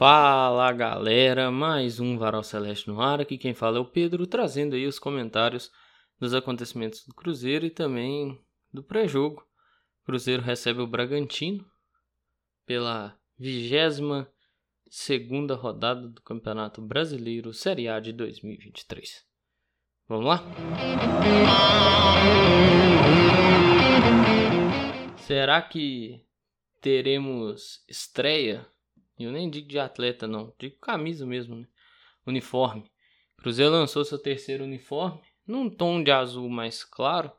Fala galera, mais um Varal Celeste no ar. Aqui quem fala é o Pedro, trazendo aí os comentários dos acontecimentos do Cruzeiro e também do pré-jogo. Cruzeiro recebe o Bragantino pela vigésima segunda rodada do Campeonato Brasileiro Série A de 2023. Vamos lá? Será que teremos estreia? Eu nem digo de atleta, não. Digo camisa mesmo, né? Uniforme. Cruzeiro lançou seu terceiro uniforme num tom de azul mais claro.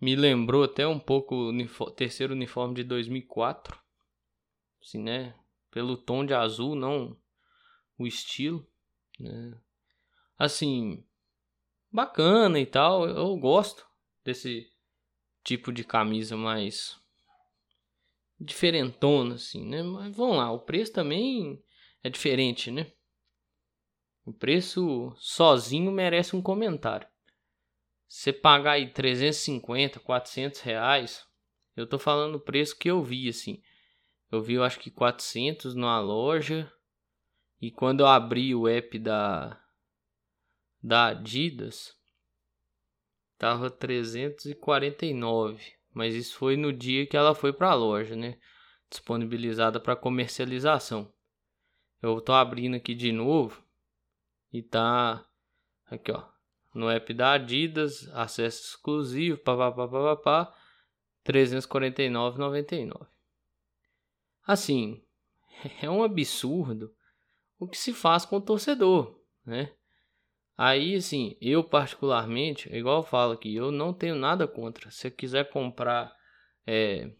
Me lembrou até um pouco o uniforme, terceiro uniforme de 2004. Assim, né? Pelo tom de azul, não o estilo. Né? Assim, bacana e tal. Eu gosto desse tipo de camisa mais diferentona, assim, né? Mas vamos lá, o preço também é diferente, né? O preço sozinho merece um comentário. Você pagar aí 350, 400 reais, eu tô falando o preço que eu vi, assim. Eu vi, eu acho que 400 numa loja. E quando eu abri o app da, da Adidas, tava 349. Mas isso foi no dia que ela foi para a loja, né? Disponibilizada para comercialização. Eu tô abrindo aqui de novo e tá aqui, ó, no app da Adidas, acesso exclusivo, papapá, 349,99. Assim, é um absurdo o que se faz com o torcedor, né? Aí, assim, eu particularmente, igual eu falo aqui, eu não tenho nada contra. Se você quiser comprar é,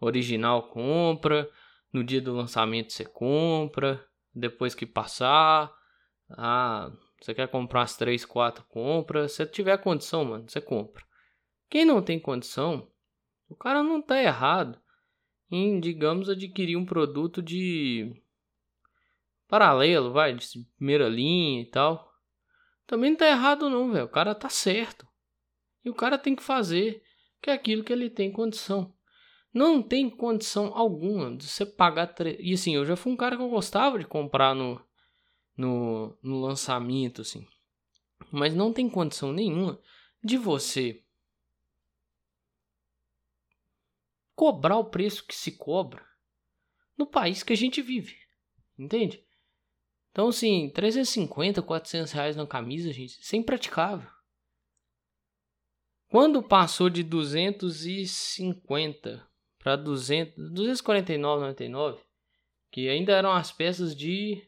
original, compra. No dia do lançamento você compra. Depois que passar, ah, você quer comprar as 3, 4, compra. Se tiver condição, mano, você compra. Quem não tem condição, o cara não tá errado em, digamos, adquirir um produto de paralelo, vai, de primeira linha e tal. Também não tá errado não, velho. O cara tá certo. E o cara tem que fazer que é aquilo que ele tem condição. Não tem condição alguma de você pagar. Tre... E assim, eu já fui um cara que eu gostava de comprar no, no, no lançamento, assim. Mas não tem condição nenhuma de você cobrar o preço que se cobra no país que a gente vive. Entende? Então, assim, 350, 400 reais na camisa, gente, isso é impraticável. Quando passou de 250 para 249,99, que ainda eram as peças de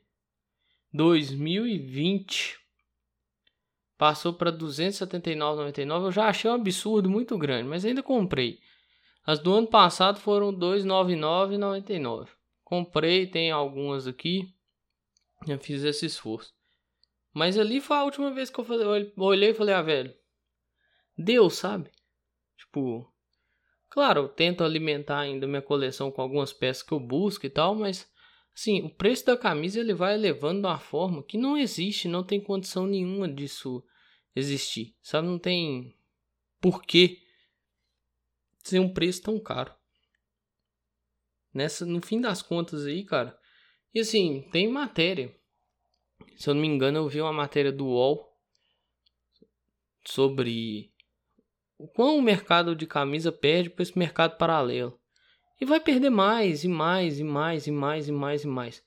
2020, passou para 279,99, eu já achei um absurdo muito grande, mas ainda comprei. As do ano passado foram 299,99. Comprei, tem algumas aqui. Eu fiz esse esforço. Mas ali foi a última vez que eu, falei, eu olhei e falei, ah, velho, Deus, sabe? Tipo, claro, eu tento alimentar ainda minha coleção com algumas peças que eu busco e tal, mas assim, o preço da camisa ele vai elevando de uma forma que não existe, não tem condição nenhuma disso existir, sabe? Não tem porquê ser um preço tão caro. Nessa, no fim das contas aí, cara, e assim, tem matéria. Se eu não me engano, eu vi uma matéria do UOL sobre o quão o mercado de camisa perde para esse mercado paralelo. E vai perder mais, e mais, e mais, e mais, e mais, e mais.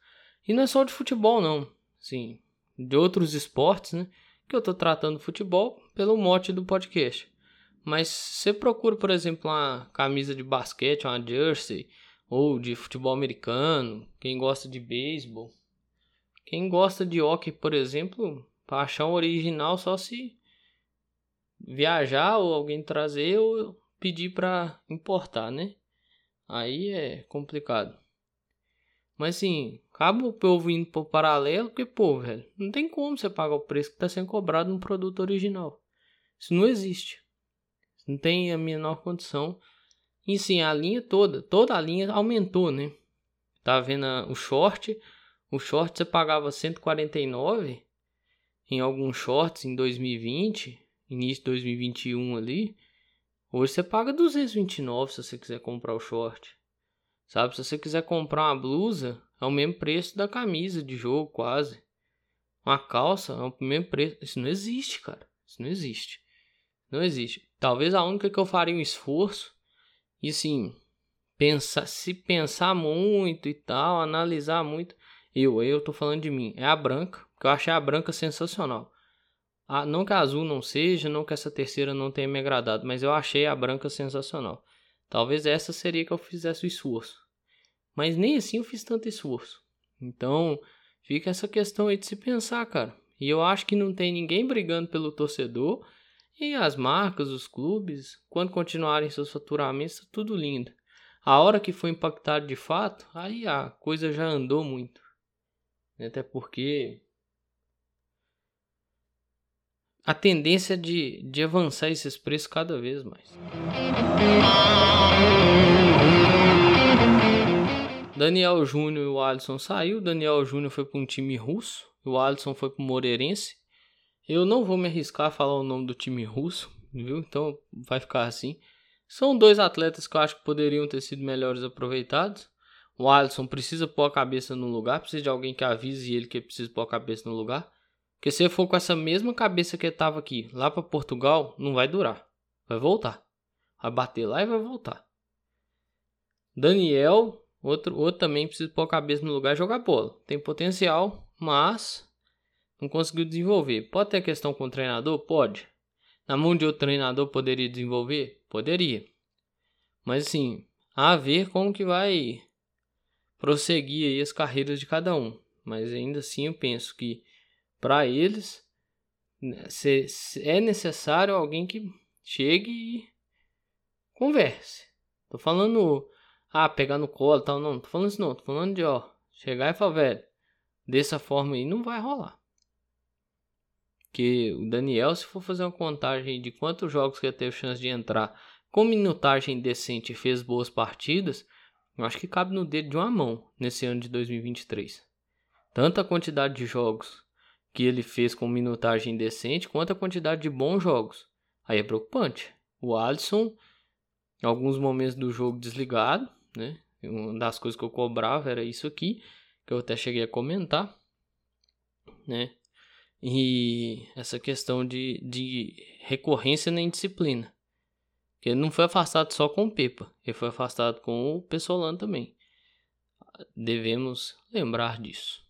E não é só de futebol, não. Sim, de outros esportes, né? Que eu tô tratando futebol pelo mote do podcast. Mas você procura, por exemplo, uma camisa de basquete, uma jersey, ou de futebol americano, quem gosta de beisebol, quem gosta de hockey, por exemplo, para achar um original só se viajar ou alguém trazer ou pedir para importar, né? Aí é complicado. Mas assim, acaba o povo indo pro paralelo, porque, pô, velho, não tem como você pagar o preço que tá sendo cobrado no produto original. Isso não existe. Não tem a menor condição e sim, a linha toda, toda a linha aumentou, né? Tá vendo o short? O short você pagava 149 em alguns shorts em 2020, início de 2021 ali. Hoje você paga 229 se você quiser comprar o short. Sabe, se você quiser comprar uma blusa, é o mesmo preço da camisa de jogo, quase. Uma calça é o mesmo preço. Isso não existe, cara. Isso não existe. Não existe. Talvez a única que eu faria um esforço e assim, pensar, se pensar muito e tal, analisar muito. Eu, eu tô falando de mim. É a branca, que eu achei a branca sensacional. Ah, não que a azul não seja, não que essa terceira não tenha me agradado, mas eu achei a branca sensacional. Talvez essa seria que eu fizesse o esforço. Mas nem assim eu fiz tanto esforço. Então, fica essa questão aí de se pensar, cara. E eu acho que não tem ninguém brigando pelo torcedor. E as marcas, os clubes, quando continuarem seus faturamentos, tá tudo lindo. A hora que foi impactado de fato, aí a coisa já andou muito. Até porque a tendência de, de avançar esses preços cada vez mais. Daniel Júnior e o Alisson saiu. Daniel Júnior foi para um time russo. O Alisson foi para o Moreirense. Eu não vou me arriscar a falar o nome do time russo, viu? Então vai ficar assim. São dois atletas que eu acho que poderiam ter sido melhores aproveitados. O Alisson precisa pôr a cabeça no lugar, precisa de alguém que avise ele que precisa pôr a cabeça no lugar. Porque se ele for com essa mesma cabeça que estava aqui, lá para Portugal, não vai durar. Vai voltar. Vai bater lá e vai voltar. Daniel, outro, outro também precisa pôr a cabeça no lugar e jogar bola. Tem potencial, mas não conseguiu desenvolver. Pode ter questão com o treinador? Pode. Na mão de outro treinador poderia desenvolver? Poderia. Mas assim, a ver como que vai prosseguir as carreiras de cada um. Mas ainda assim eu penso que para eles né, é necessário alguém que chegue e converse. Tô falando, ah, pegar no colo tal, não, tô falando isso não, tô falando de, ó, chegar e falar, velho, dessa forma aí não vai rolar. Que o Daniel, se for fazer uma contagem de quantos jogos que ele teve chance de entrar com minutagem decente e fez boas partidas, eu acho que cabe no dedo de uma mão nesse ano de 2023. Tanta quantidade de jogos que ele fez com minutagem decente, quanto a quantidade de bons jogos. Aí é preocupante. O Alisson, em alguns momentos do jogo desligado, né? Uma das coisas que eu cobrava era isso aqui, que eu até cheguei a comentar, né? E essa questão de, de recorrência na indisciplina. Que ele não foi afastado só com o Pepa, ele foi afastado com o Pessolano também. Devemos lembrar disso.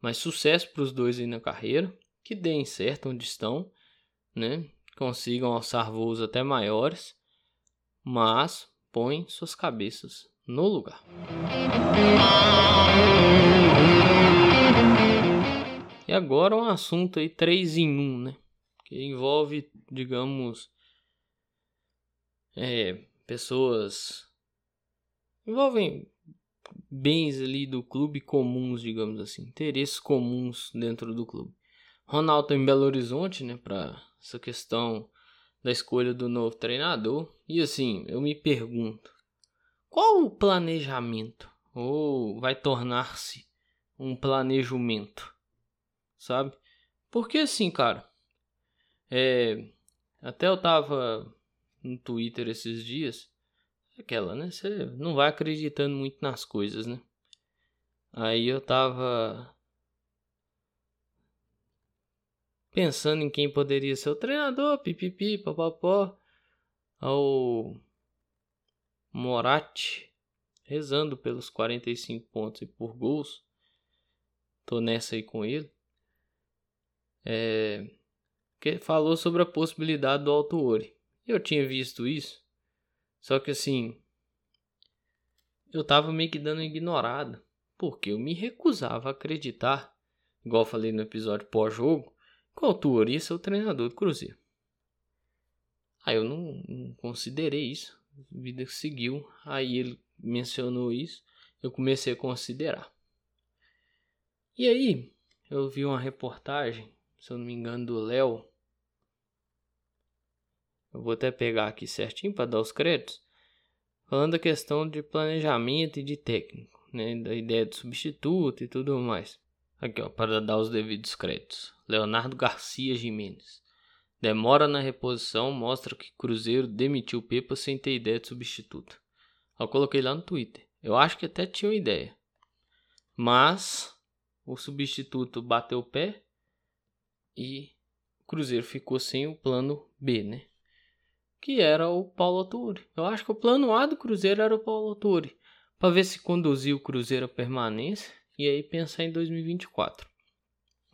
Mas sucesso para os dois aí na carreira, que deem certo onde estão, né? Consigam alçar voos até maiores, mas põem suas cabeças no lugar. E agora um assunto aí 3 em 1, né? Que envolve, digamos, é, pessoas envolvem bens ali do clube comuns, digamos assim, interesses comuns dentro do clube. Ronaldo em Belo Horizonte, né, para essa questão da escolha do novo treinador. E assim, eu me pergunto, qual o planejamento ou vai tornar-se um planejamento, sabe? Porque assim, cara, é, até eu tava no Twitter esses dias aquela, né? Você não vai acreditando muito nas coisas, né? Aí eu tava pensando em quem poderia ser o treinador, pipipi, papapó, ao Moratti, rezando pelos 45 pontos e por gols. Tô nessa aí com ele. É, que falou sobre a possibilidade do Alto Ori. Eu tinha visto isso só que assim, eu tava meio que dando ignorada, porque eu me recusava a acreditar, igual falei no episódio pós-jogo, que o autorista é o treinador do Cruzeiro. Aí eu não, não considerei isso, a vida seguiu, aí ele mencionou isso, eu comecei a considerar. E aí, eu vi uma reportagem, se eu não me engano, do Léo, eu vou até pegar aqui certinho para dar os créditos. Falando da questão de planejamento e de técnico, né? Da ideia de substituto e tudo mais. Aqui, ó, para dar os devidos créditos. Leonardo Garcia Jimenez. Demora na reposição mostra que Cruzeiro demitiu Pepa sem ter ideia de substituto. Eu coloquei lá no Twitter. Eu acho que até tinha uma ideia. Mas o substituto bateu o pé e o Cruzeiro ficou sem o plano B, né? Que era o Paulo Autori. Eu acho que o plano A do Cruzeiro era o Paulo Autori. Para ver se conduzia o Cruzeiro à permanência e aí pensar em 2024.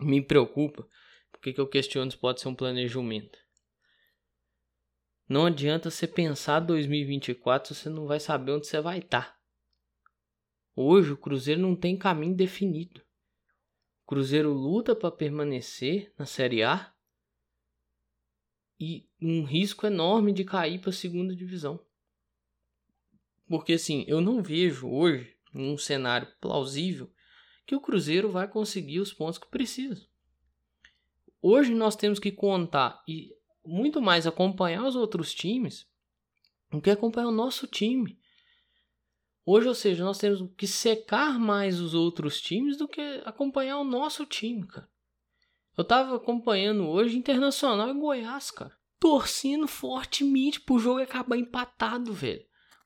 Me preocupa, porque que eu questiono se pode ser um planejamento. Não adianta você pensar 2024 se você não vai saber onde você vai estar. Tá. Hoje o Cruzeiro não tem caminho definido. Cruzeiro luta para permanecer na Série A e um risco enorme de cair para a segunda divisão. Porque assim, eu não vejo hoje, em um cenário plausível, que o Cruzeiro vai conseguir os pontos que precisa. Hoje nós temos que contar e muito mais acompanhar os outros times do que acompanhar o nosso time. Hoje, ou seja, nós temos que secar mais os outros times do que acompanhar o nosso time, cara. Eu tava acompanhando hoje Internacional e Goiás, cara. Torcendo fortemente pro jogo acabar empatado, velho.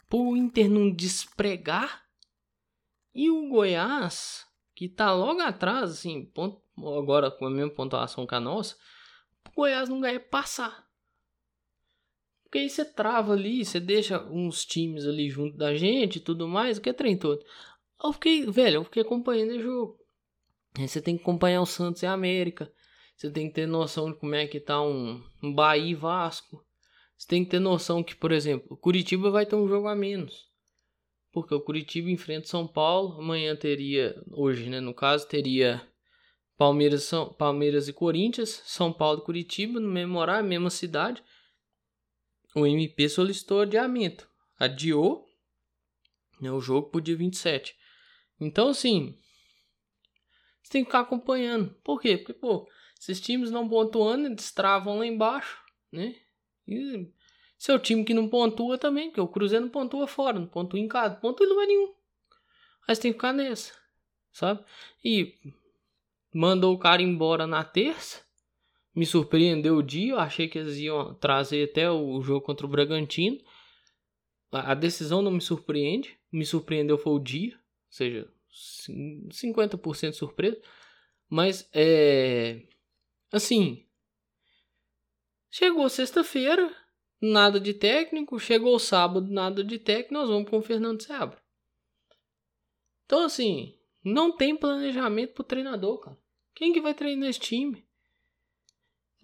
Pro Inter não despregar. E o Goiás, que tá logo atrás, assim, ponto, agora com a mesma pontuação que a nossa, o Goiás não ganha passar. Porque aí você trava ali, você deixa uns times ali junto da gente e tudo mais, o que é trem todo. Eu fiquei, velho, eu fiquei acompanhando o jogo. Aí você tem que acompanhar o Santos e a América. Você tem que ter noção de como é que tá um, um Bahia e Vasco. Você tem que ter noção que, por exemplo, o Curitiba vai ter um jogo a menos. Porque o Curitiba enfrenta São Paulo. Amanhã teria, hoje, né? No caso, teria Palmeiras, São, Palmeiras e Corinthians, São Paulo e Curitiba, no mesmo horário, mesma cidade. O MP solicitou adiamento. Adiou né, o jogo para dia 27. Então, assim, você tem que ficar acompanhando. Por quê? Porque, pô, esses times não pontuando, eles travam lá embaixo, né? E seu time que não pontua também, porque o Cruzeiro não pontua fora, não pontua em casa, pontua em lugar nenhum. Você tem que ficar nessa, sabe? E mandou o cara embora na terça. Me surpreendeu o dia, eu achei que eles iam trazer até o jogo contra o Bragantino. A decisão não me surpreende, me surpreendeu foi o dia, ou seja, 50% surpresa. Mas é assim, chegou sexta-feira, nada de técnico, chegou sábado, nada de técnico, nós vamos com o Fernando Seabra. Então assim, não tem planejamento pro treinador, cara. Quem que vai treinar esse time?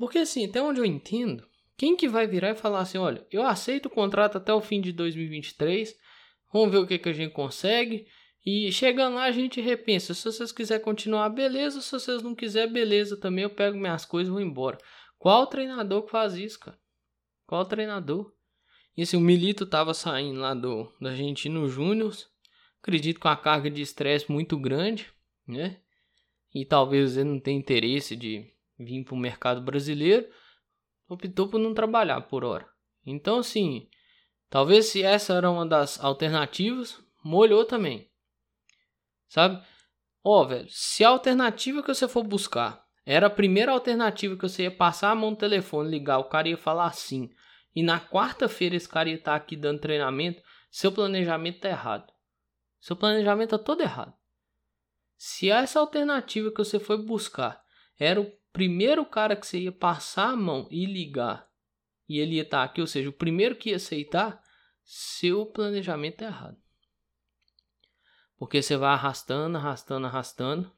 Porque assim, até onde eu entendo, quem que vai virar e falar assim, olha, eu aceito o contrato até o fim de 2023, vamos ver o que, que a gente consegue, e chegando lá a gente repensa, se vocês quiserem continuar, beleza, se vocês não quiserem, beleza também, eu pego minhas coisas e vou embora. Qual treinador que faz isso, cara? Qual treinador? E assim, o Milito tava saindo lá do, do Argentino Júnior, acredito com a carga de estresse muito grande, né? e talvez ele não tenha interesse de vir para o mercado brasileiro, optou por não trabalhar por hora. Então, assim, talvez se essa era uma das alternativas, molhou também. Sabe? Ó, oh, velho, se a alternativa que você for buscar era a primeira alternativa que você ia passar a mão no telefone, ligar, o cara ia falar assim, e na quarta-feira esse cara ia estar aqui dando treinamento, seu planejamento tá errado. Seu planejamento tá todo errado. Se essa alternativa que você foi buscar era o primeiro cara que você ia passar a mão e ligar e ele ia estar aqui, ou seja, o primeiro que ia aceitar, seu planejamento é errado. Porque você vai arrastando, arrastando, arrastando.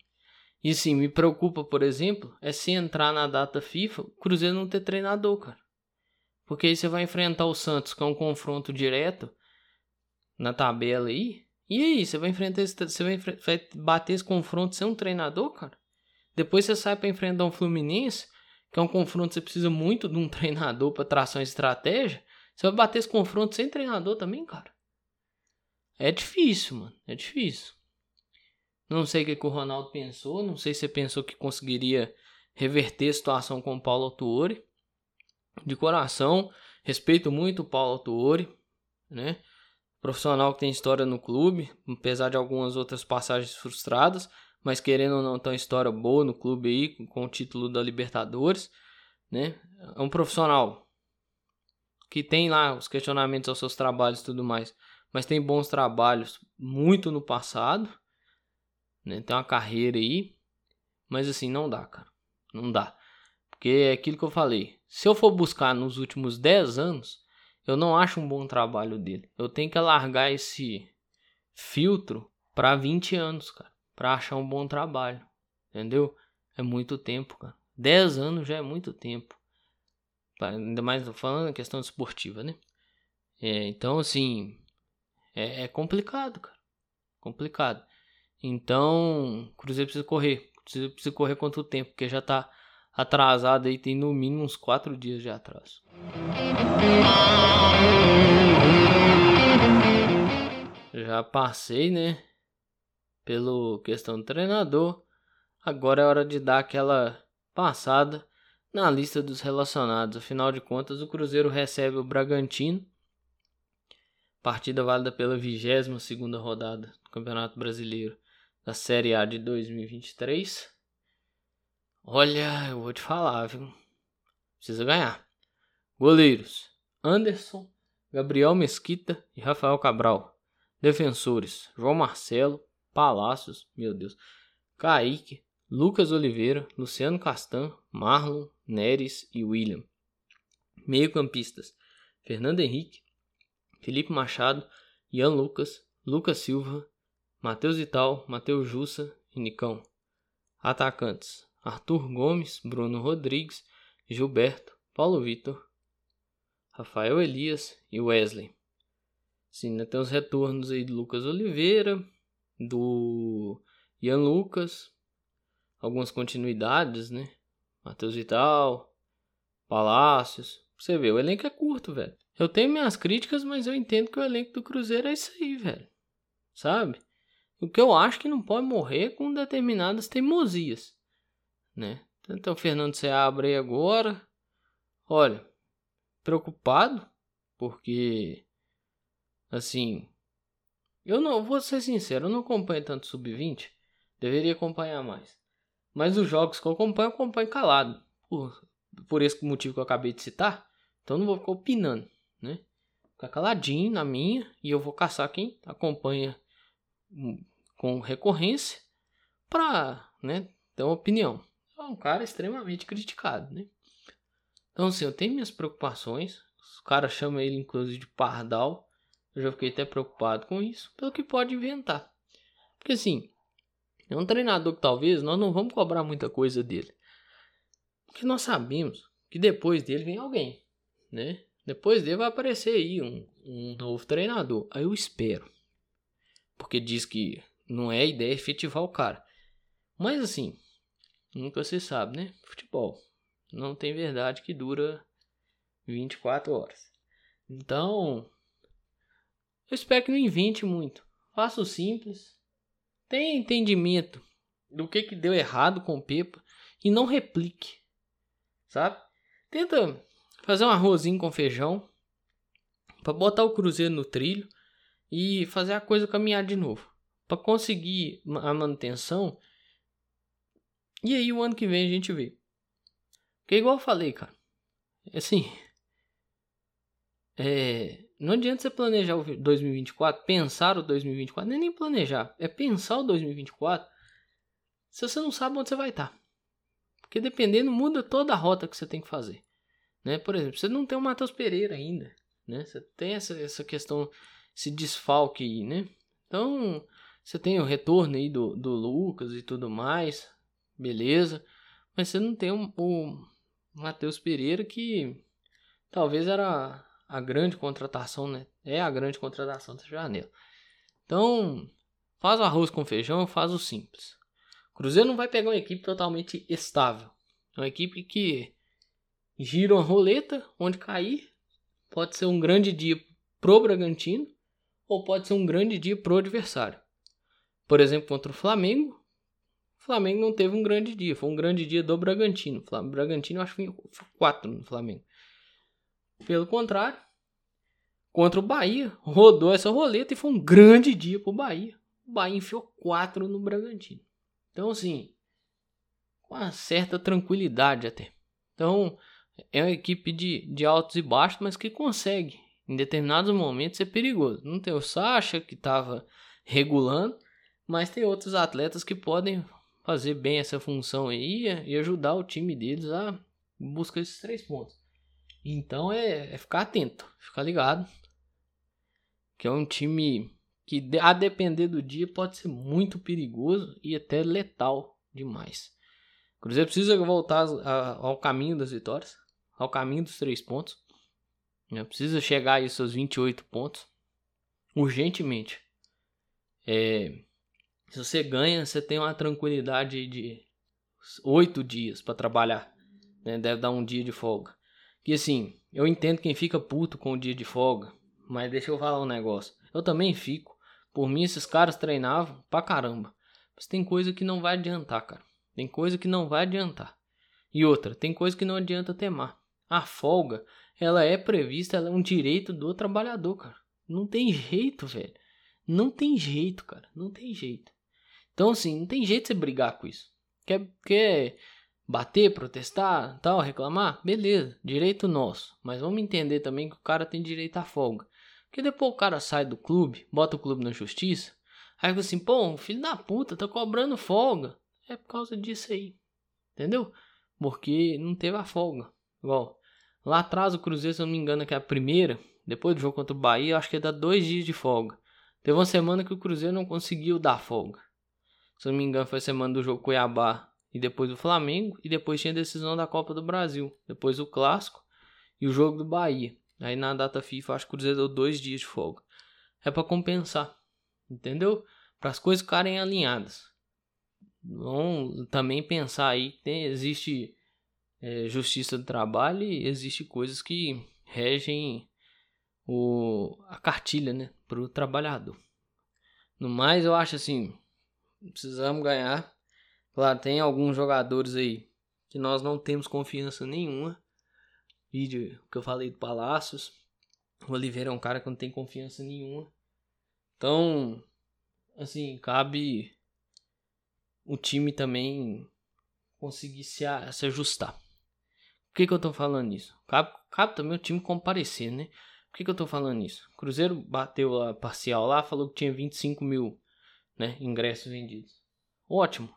E sim, me preocupa, por exemplo, é se entrar na data FIFA, o Cruzeiro não ter treinador, cara. Porque aí você vai enfrentar o Santos, com é um confronto direto na tabela aí. E aí, você vai enfrentar esse, você vai, vai bater esse confronto sem um treinador, cara? Depois você sai para enfrentar um Fluminense, que é um confronto que você precisa muito de um treinador para traçar uma estratégia. Você vai bater esse confronto sem treinador também, cara? É difícil, mano. É difícil. Não sei o que, que o Ronaldo pensou. Não sei se você pensou que conseguiria reverter a situação com o Paulo Autuori. De coração, respeito muito o Paulo Autuori, né? profissional que tem história no clube, apesar de algumas outras passagens frustradas, mas querendo ou não, tem uma história boa no clube aí, com o título da Libertadores, né? É um profissional que tem lá os questionamentos aos seus trabalhos e tudo mais, mas tem bons trabalhos muito no passado, né? Tem uma carreira aí, mas assim, não dá, cara. Não dá. Porque é aquilo que eu falei. Se eu for buscar nos últimos 10 anos, eu não acho um bom trabalho dele. Eu tenho que alargar esse filtro para 20 anos, cara, para achar um bom trabalho. Entendeu? É muito tempo, cara. 10 anos já é muito tempo. Ainda mais falando em questão esportiva, né? É, então, assim, é, é, complicado, cara. Complicado. Então, o Cruzeiro precisa correr. Cruzeiro precisa correr quanto tempo, porque já tá atrasado aí, tem no mínimo uns 4 dias de atraso. Já passei, né? Pelo questão do treinador. Agora é hora de dar aquela passada na lista dos relacionados. Afinal de contas, o Cruzeiro recebe o Bragantino. Partida válida pela 22 segunda rodada do Campeonato Brasileiro da Série A de 2023. Olha, eu vou te falar, viu? Precisa ganhar. Goleiros: Anderson, Gabriel Mesquita e Rafael Cabral. Defensores: João Marcelo, Palácios, meu Deus, Kaique, Lucas Oliveira, Luciano Castan, Marlon, Neres e William. Meio-campistas: Fernando Henrique, Felipe Machado, Ian Lucas, Lucas Silva, Matheus Vital, Matheus Jussa e Nicão. Atacantes: Arthur Gomes, Bruno Rodrigues, Gilberto, Paulo Vitor, Rafael Elias e Wesley. Sim, né, tem os retornos aí do Lucas Oliveira, do Ian Lucas, algumas continuidades, né? Matheus Vital, Palácios. Você vê, o elenco é curto, velho. Eu tenho minhas críticas, mas eu entendo que o elenco do Cruzeiro é isso aí, velho. Sabe? O que eu acho que não pode morrer com determinadas teimosias, né? Então Fernando se abre aí agora. Olha, preocupado, porque assim, eu não vou ser sincero, eu não acompanho tanto sub-20, deveria acompanhar mais. Mas os jogos que eu acompanho, eu acompanho calado. Por, por esse motivo que eu acabei de citar. Então não vou ficar opinando, né? Ficar caladinho na minha e eu vou caçar quem acompanha com recorrência para, né, ter uma opinião. É um cara extremamente criticado, né? Então assim, eu tenho minhas preocupações. Os caras chamam ele inclusive de pardal. Eu já fiquei até preocupado com isso, pelo que pode inventar. Porque assim, é um treinador que talvez nós não vamos cobrar muita coisa dele. Porque nós sabemos que depois dele vem alguém, né? Depois dele vai aparecer aí um, um novo treinador. Aí eu espero. Porque diz que não é ideia efetivar o cara. Mas assim, nunca se sabe, né? Futebol. Não tem verdade que dura 24 horas. Então, eu espero que não invente muito. Faça o simples tenha entendimento do que, que deu errado com o Pepa e não replique, sabe? Tenta fazer um arrozinho com feijão para botar o Cruzeiro no trilho e fazer a coisa caminhar de novo, para conseguir a manutenção. E aí o ano que vem a gente vê. Porque igual eu falei, cara, assim, é, não adianta você planejar o 2024, pensar o 2024, nem nem planejar, é pensar o 2024 se você não sabe onde você vai estar. Porque dependendo, muda toda a rota que você tem que fazer. Né? Por exemplo, você não tem o Matheus Pereira ainda. Né? Você tem essa, essa questão, esse desfalque aí, né? Então, você tem o retorno aí do, do Lucas e tudo mais, beleza. Mas você não tem o, o Matheus Pereira que talvez era a grande contratação, né? É a grande contratação da janela. Então, faz o arroz com feijão, faz o simples. Cruzeiro não vai pegar uma equipe totalmente estável. É uma equipe que gira uma roleta onde cair. Pode ser um grande dia pro Bragantino ou pode ser um grande dia pro adversário. Por exemplo, contra o Flamengo, o Flamengo não teve um grande dia, foi um grande dia do Bragantino. O Bragantino acho que foi 4 no Flamengo. Pelo contrário, contra o Bahia, rodou essa roleta e foi um grande dia pro Bahia. O Bahia enfiou 4 no Bragantino. Então, assim, com uma certa tranquilidade até. Então, é uma equipe de, de altos e baixos, mas que consegue, em determinados momentos, ser perigoso. Não tem o Sacha, que estava regulando, Mas tem outros atletas que podem fazer bem essa função aí e ajudar o time deles a buscar esses três pontos. Então é, é ficar atento, ficar ligado. Que é um time que, a depender do dia, pode ser muito perigoso e até letal demais. O Cruzeiro precisa voltar ao caminho das vitórias, ao caminho dos três pontos. Né? Precisa chegar aí aos seus 28 pontos urgentemente. É, se você ganha, você tem uma tranquilidade de oito dias para trabalhar. Né? Deve dar um dia de folga. Que assim, eu entendo quem fica puto com o dia de folga. Mas deixa eu falar um negócio. Eu também fico. Por mim, esses caras treinavam pra caramba. Mas tem coisa que não vai adiantar, cara. Tem coisa que não vai adiantar. E outra, tem coisa que não adianta temar. A folga, ela é prevista, ela é um direito do trabalhador, cara. Não tem jeito, velho. Não tem jeito, cara. Não tem jeito. Então, assim, não tem jeito de você brigar com isso. Quer, quer bater, protestar, tal, reclamar? Beleza, direito nosso. Mas vamos entender também que o cara tem direito à folga. Porque depois o cara sai do clube, bota o clube na justiça. Aí fica assim, pô, filho da puta, tá cobrando folga. É por causa disso aí. Entendeu? Porque não teve a folga. Igual, lá atrás o Cruzeiro, se eu não me engano, que é a primeira, depois do jogo contra o Bahia, acho que dá dois dias de folga. Teve uma semana que o Cruzeiro não conseguiu dar folga. Se eu não me engano, foi a semana do jogo Cuiabá e depois do Flamengo. E depois tinha a decisão da Copa do Brasil. Depois o Clássico e o jogo do Bahia. Aí na data FIFA, acho que o Cruzeiro deu dois dias de folga. É para compensar. Entendeu? Para as coisas ficarem alinhadas. Vamos também pensar aí que tem, existe é, justiça do trabalho e existe coisas que regem o, a cartilha né, para o trabalhador. No mais, eu acho assim, precisamos ganhar. Claro, tem alguns jogadores aí que nós não temos confiança nenhuma. Vídeo que eu falei do Palácios. O Oliveira é um cara que não tem confiança nenhuma. Então, assim, cabe o time também conseguir se, se ajustar. Por que, que eu tô falando isso? Cabe, cabe também o time comparecer, né? Por que, que eu tô falando isso? O Cruzeiro bateu a parcial lá, falou que tinha 25 mil né, ingressos vendidos. Ótimo.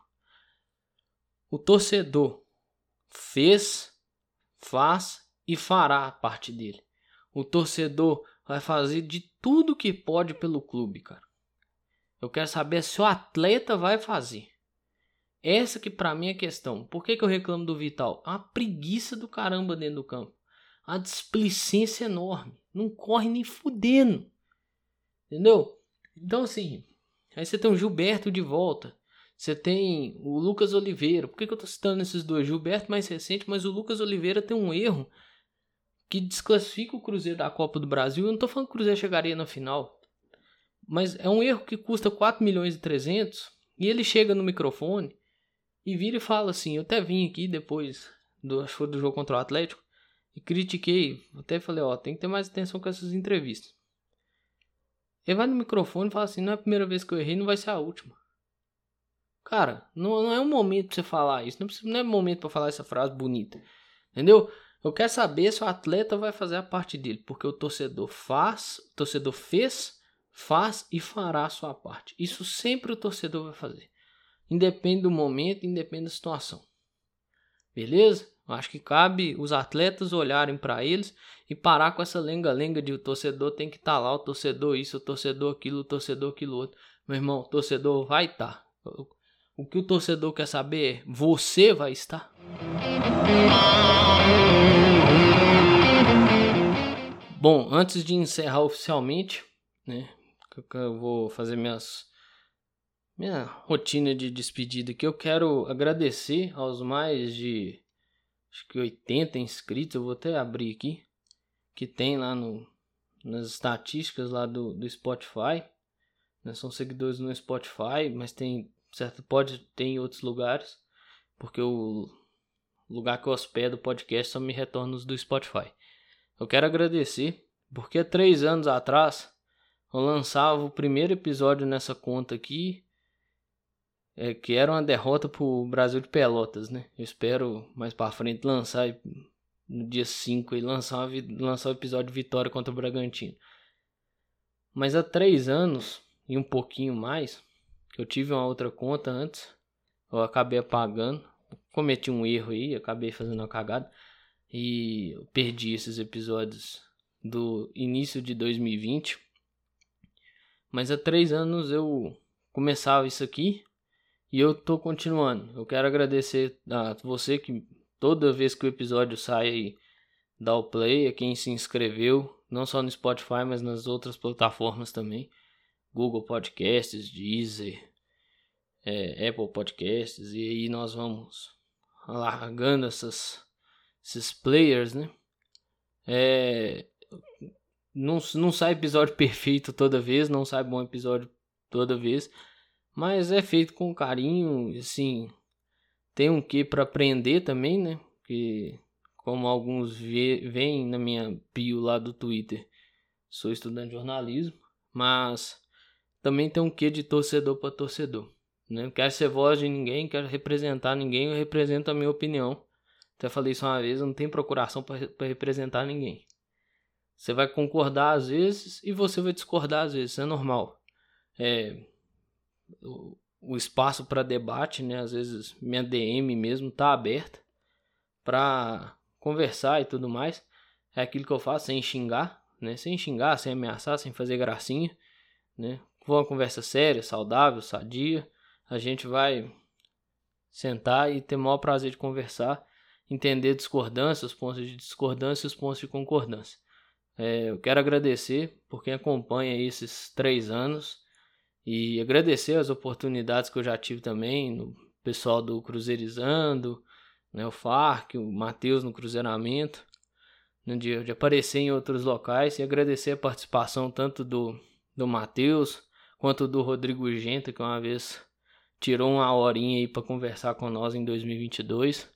O torcedor fez, faz e fará a parte dele. O torcedor vai fazer de tudo que pode pelo clube, cara. Eu quero saber se o atleta vai fazer. Essa que para mim é a questão. Por que, que eu reclamo do Vital? A preguiça do caramba dentro do campo. A displicência enorme. Não corre nem fudendo. Entendeu? Então, assim. Aí você tem o Gilberto de volta. Você tem o Lucas Oliveira. Por que, que eu tô citando esses dois? Gilberto mais recente, mas o Lucas Oliveira tem um erro que desclassifica o Cruzeiro da Copa do Brasil. Eu não tô falando que o Cruzeiro chegaria na final. Mas é um erro que custa 4 milhões e 300. E ele chega no microfone e vira e fala assim: Eu até vim aqui depois do, acho que foi do jogo contra o Atlético e critiquei. Até falei, ó, tem que ter mais atenção com essas entrevistas. Ele vai no microfone e fala assim, não é a primeira vez que eu errei, não vai ser a última. Cara, não, não é um momento pra você falar isso. Não, precisa, não é momento para falar essa frase bonita. Entendeu? Eu quero saber se o atleta vai fazer a parte dele. Porque o torcedor faz, o torcedor fez, faz e fará a sua parte. Isso sempre o torcedor vai fazer. Independe do momento, independe da situação. Beleza? Acho que cabe os atletas olharem para eles e parar com essa lenga-lenga de o torcedor tem que estar tá lá, o torcedor isso, o torcedor aquilo, o torcedor aquilo outro. Meu irmão, o torcedor vai estar. Tá. O que o torcedor quer saber é: você vai estar? Bom, antes de encerrar oficialmente, né, eu vou fazer minhas minha rotina de despedida aqui, eu quero agradecer aos mais de acho que 80 inscritos, eu vou até abrir aqui, que tem lá no, nas estatísticas lá do, do Spotify. Né? São seguidores no Spotify, mas tem certo pode ter em outros lugares, porque o lugar que eu hospedo o podcast só me retorna os do Spotify. Eu quero agradecer, porque três anos atrás eu lançava o primeiro episódio nessa conta aqui é, que era uma derrota pro Brasil de Pelotas, né? Eu espero mais para frente lançar no dia 5 e lançar, lançar o episódio vitória contra o Bragantino. Mas há três anos e um pouquinho mais, eu tive uma outra conta antes, eu acabei apagando, cometi um erro aí, acabei fazendo uma cagada e eu perdi esses episódios do início de 2020. Mas há três anos eu começava isso aqui e eu tô continuando. Eu quero agradecer a você que toda vez que o episódio sai aí, dá o play, a quem se inscreveu, não só no Spotify, mas nas outras plataformas também. Google Podcasts, Deezer, é, Apple Podcasts, e aí nós vamos largando essas, esses players, né? É, não, não sai episódio perfeito toda vez, não sai bom episódio toda vez, mas é feito com carinho, assim, tem um que para aprender também, né? Que como alguns veem na minha bio lá do Twitter, sou estudante de jornalismo, mas também tem um quê de torcedor para torcedor. Né? Não quero ser voz de ninguém, quero representar ninguém, eu represento a minha opinião. Até falei isso uma vez, eu não tenho procuração para representar ninguém. Você vai concordar às vezes e você vai discordar às vezes, isso é normal. É, o, o espaço para debate, né? Às vezes minha DM mesmo tá aberta para conversar e tudo mais. É aquilo que eu faço sem xingar, né? Sem xingar, sem ameaçar, sem fazer gracinha, né? For uma conversa séria, saudável, sadia, a gente vai sentar e ter o maior prazer de conversar, entender discordâncias, os pontos de discordância e os pontos de concordância. É, eu quero agradecer por quem acompanha esses três anos e agradecer as oportunidades que eu já tive também no pessoal do Cruzeirizando, né, o FARC, o Matheus no Cruzeiramento, né, de, de aparecer em outros locais e agradecer a participação tanto do, do Matheus quanto do Rodrigo Genta, que uma vez tirou uma horinha aí para conversar com nós em 2022.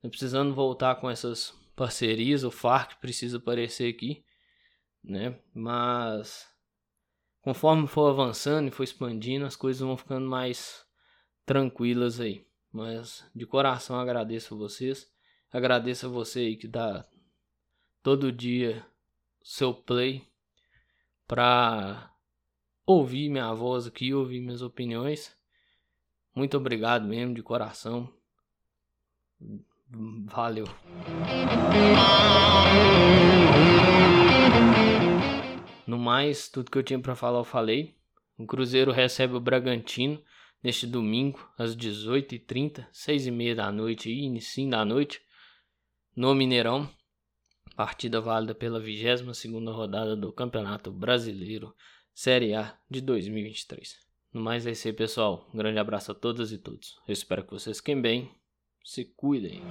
Tô precisando voltar com essas parcerias, o FARC precisa aparecer aqui, né? Mas conforme for avançando e for expandindo, as coisas vão ficando mais tranquilas aí. Mas de coração agradeço a vocês. Agradeço a você aí que dá todo dia seu play para ouvir minha voz aqui, ouvir minhas opiniões. Muito obrigado mesmo de coração. Valeu. No mais, tudo que eu tinha para falar eu falei. O Cruzeiro recebe o Bragantino neste domingo, às 18h30, 6h30 da noite, início da noite, no Mineirão. Partida válida pela 22 rodada do Campeonato Brasileiro Série A de 2023. No mais é isso aí, pessoal. Um grande abraço a todas e todos. Eu espero que vocês fiquem bem. Se cuidem.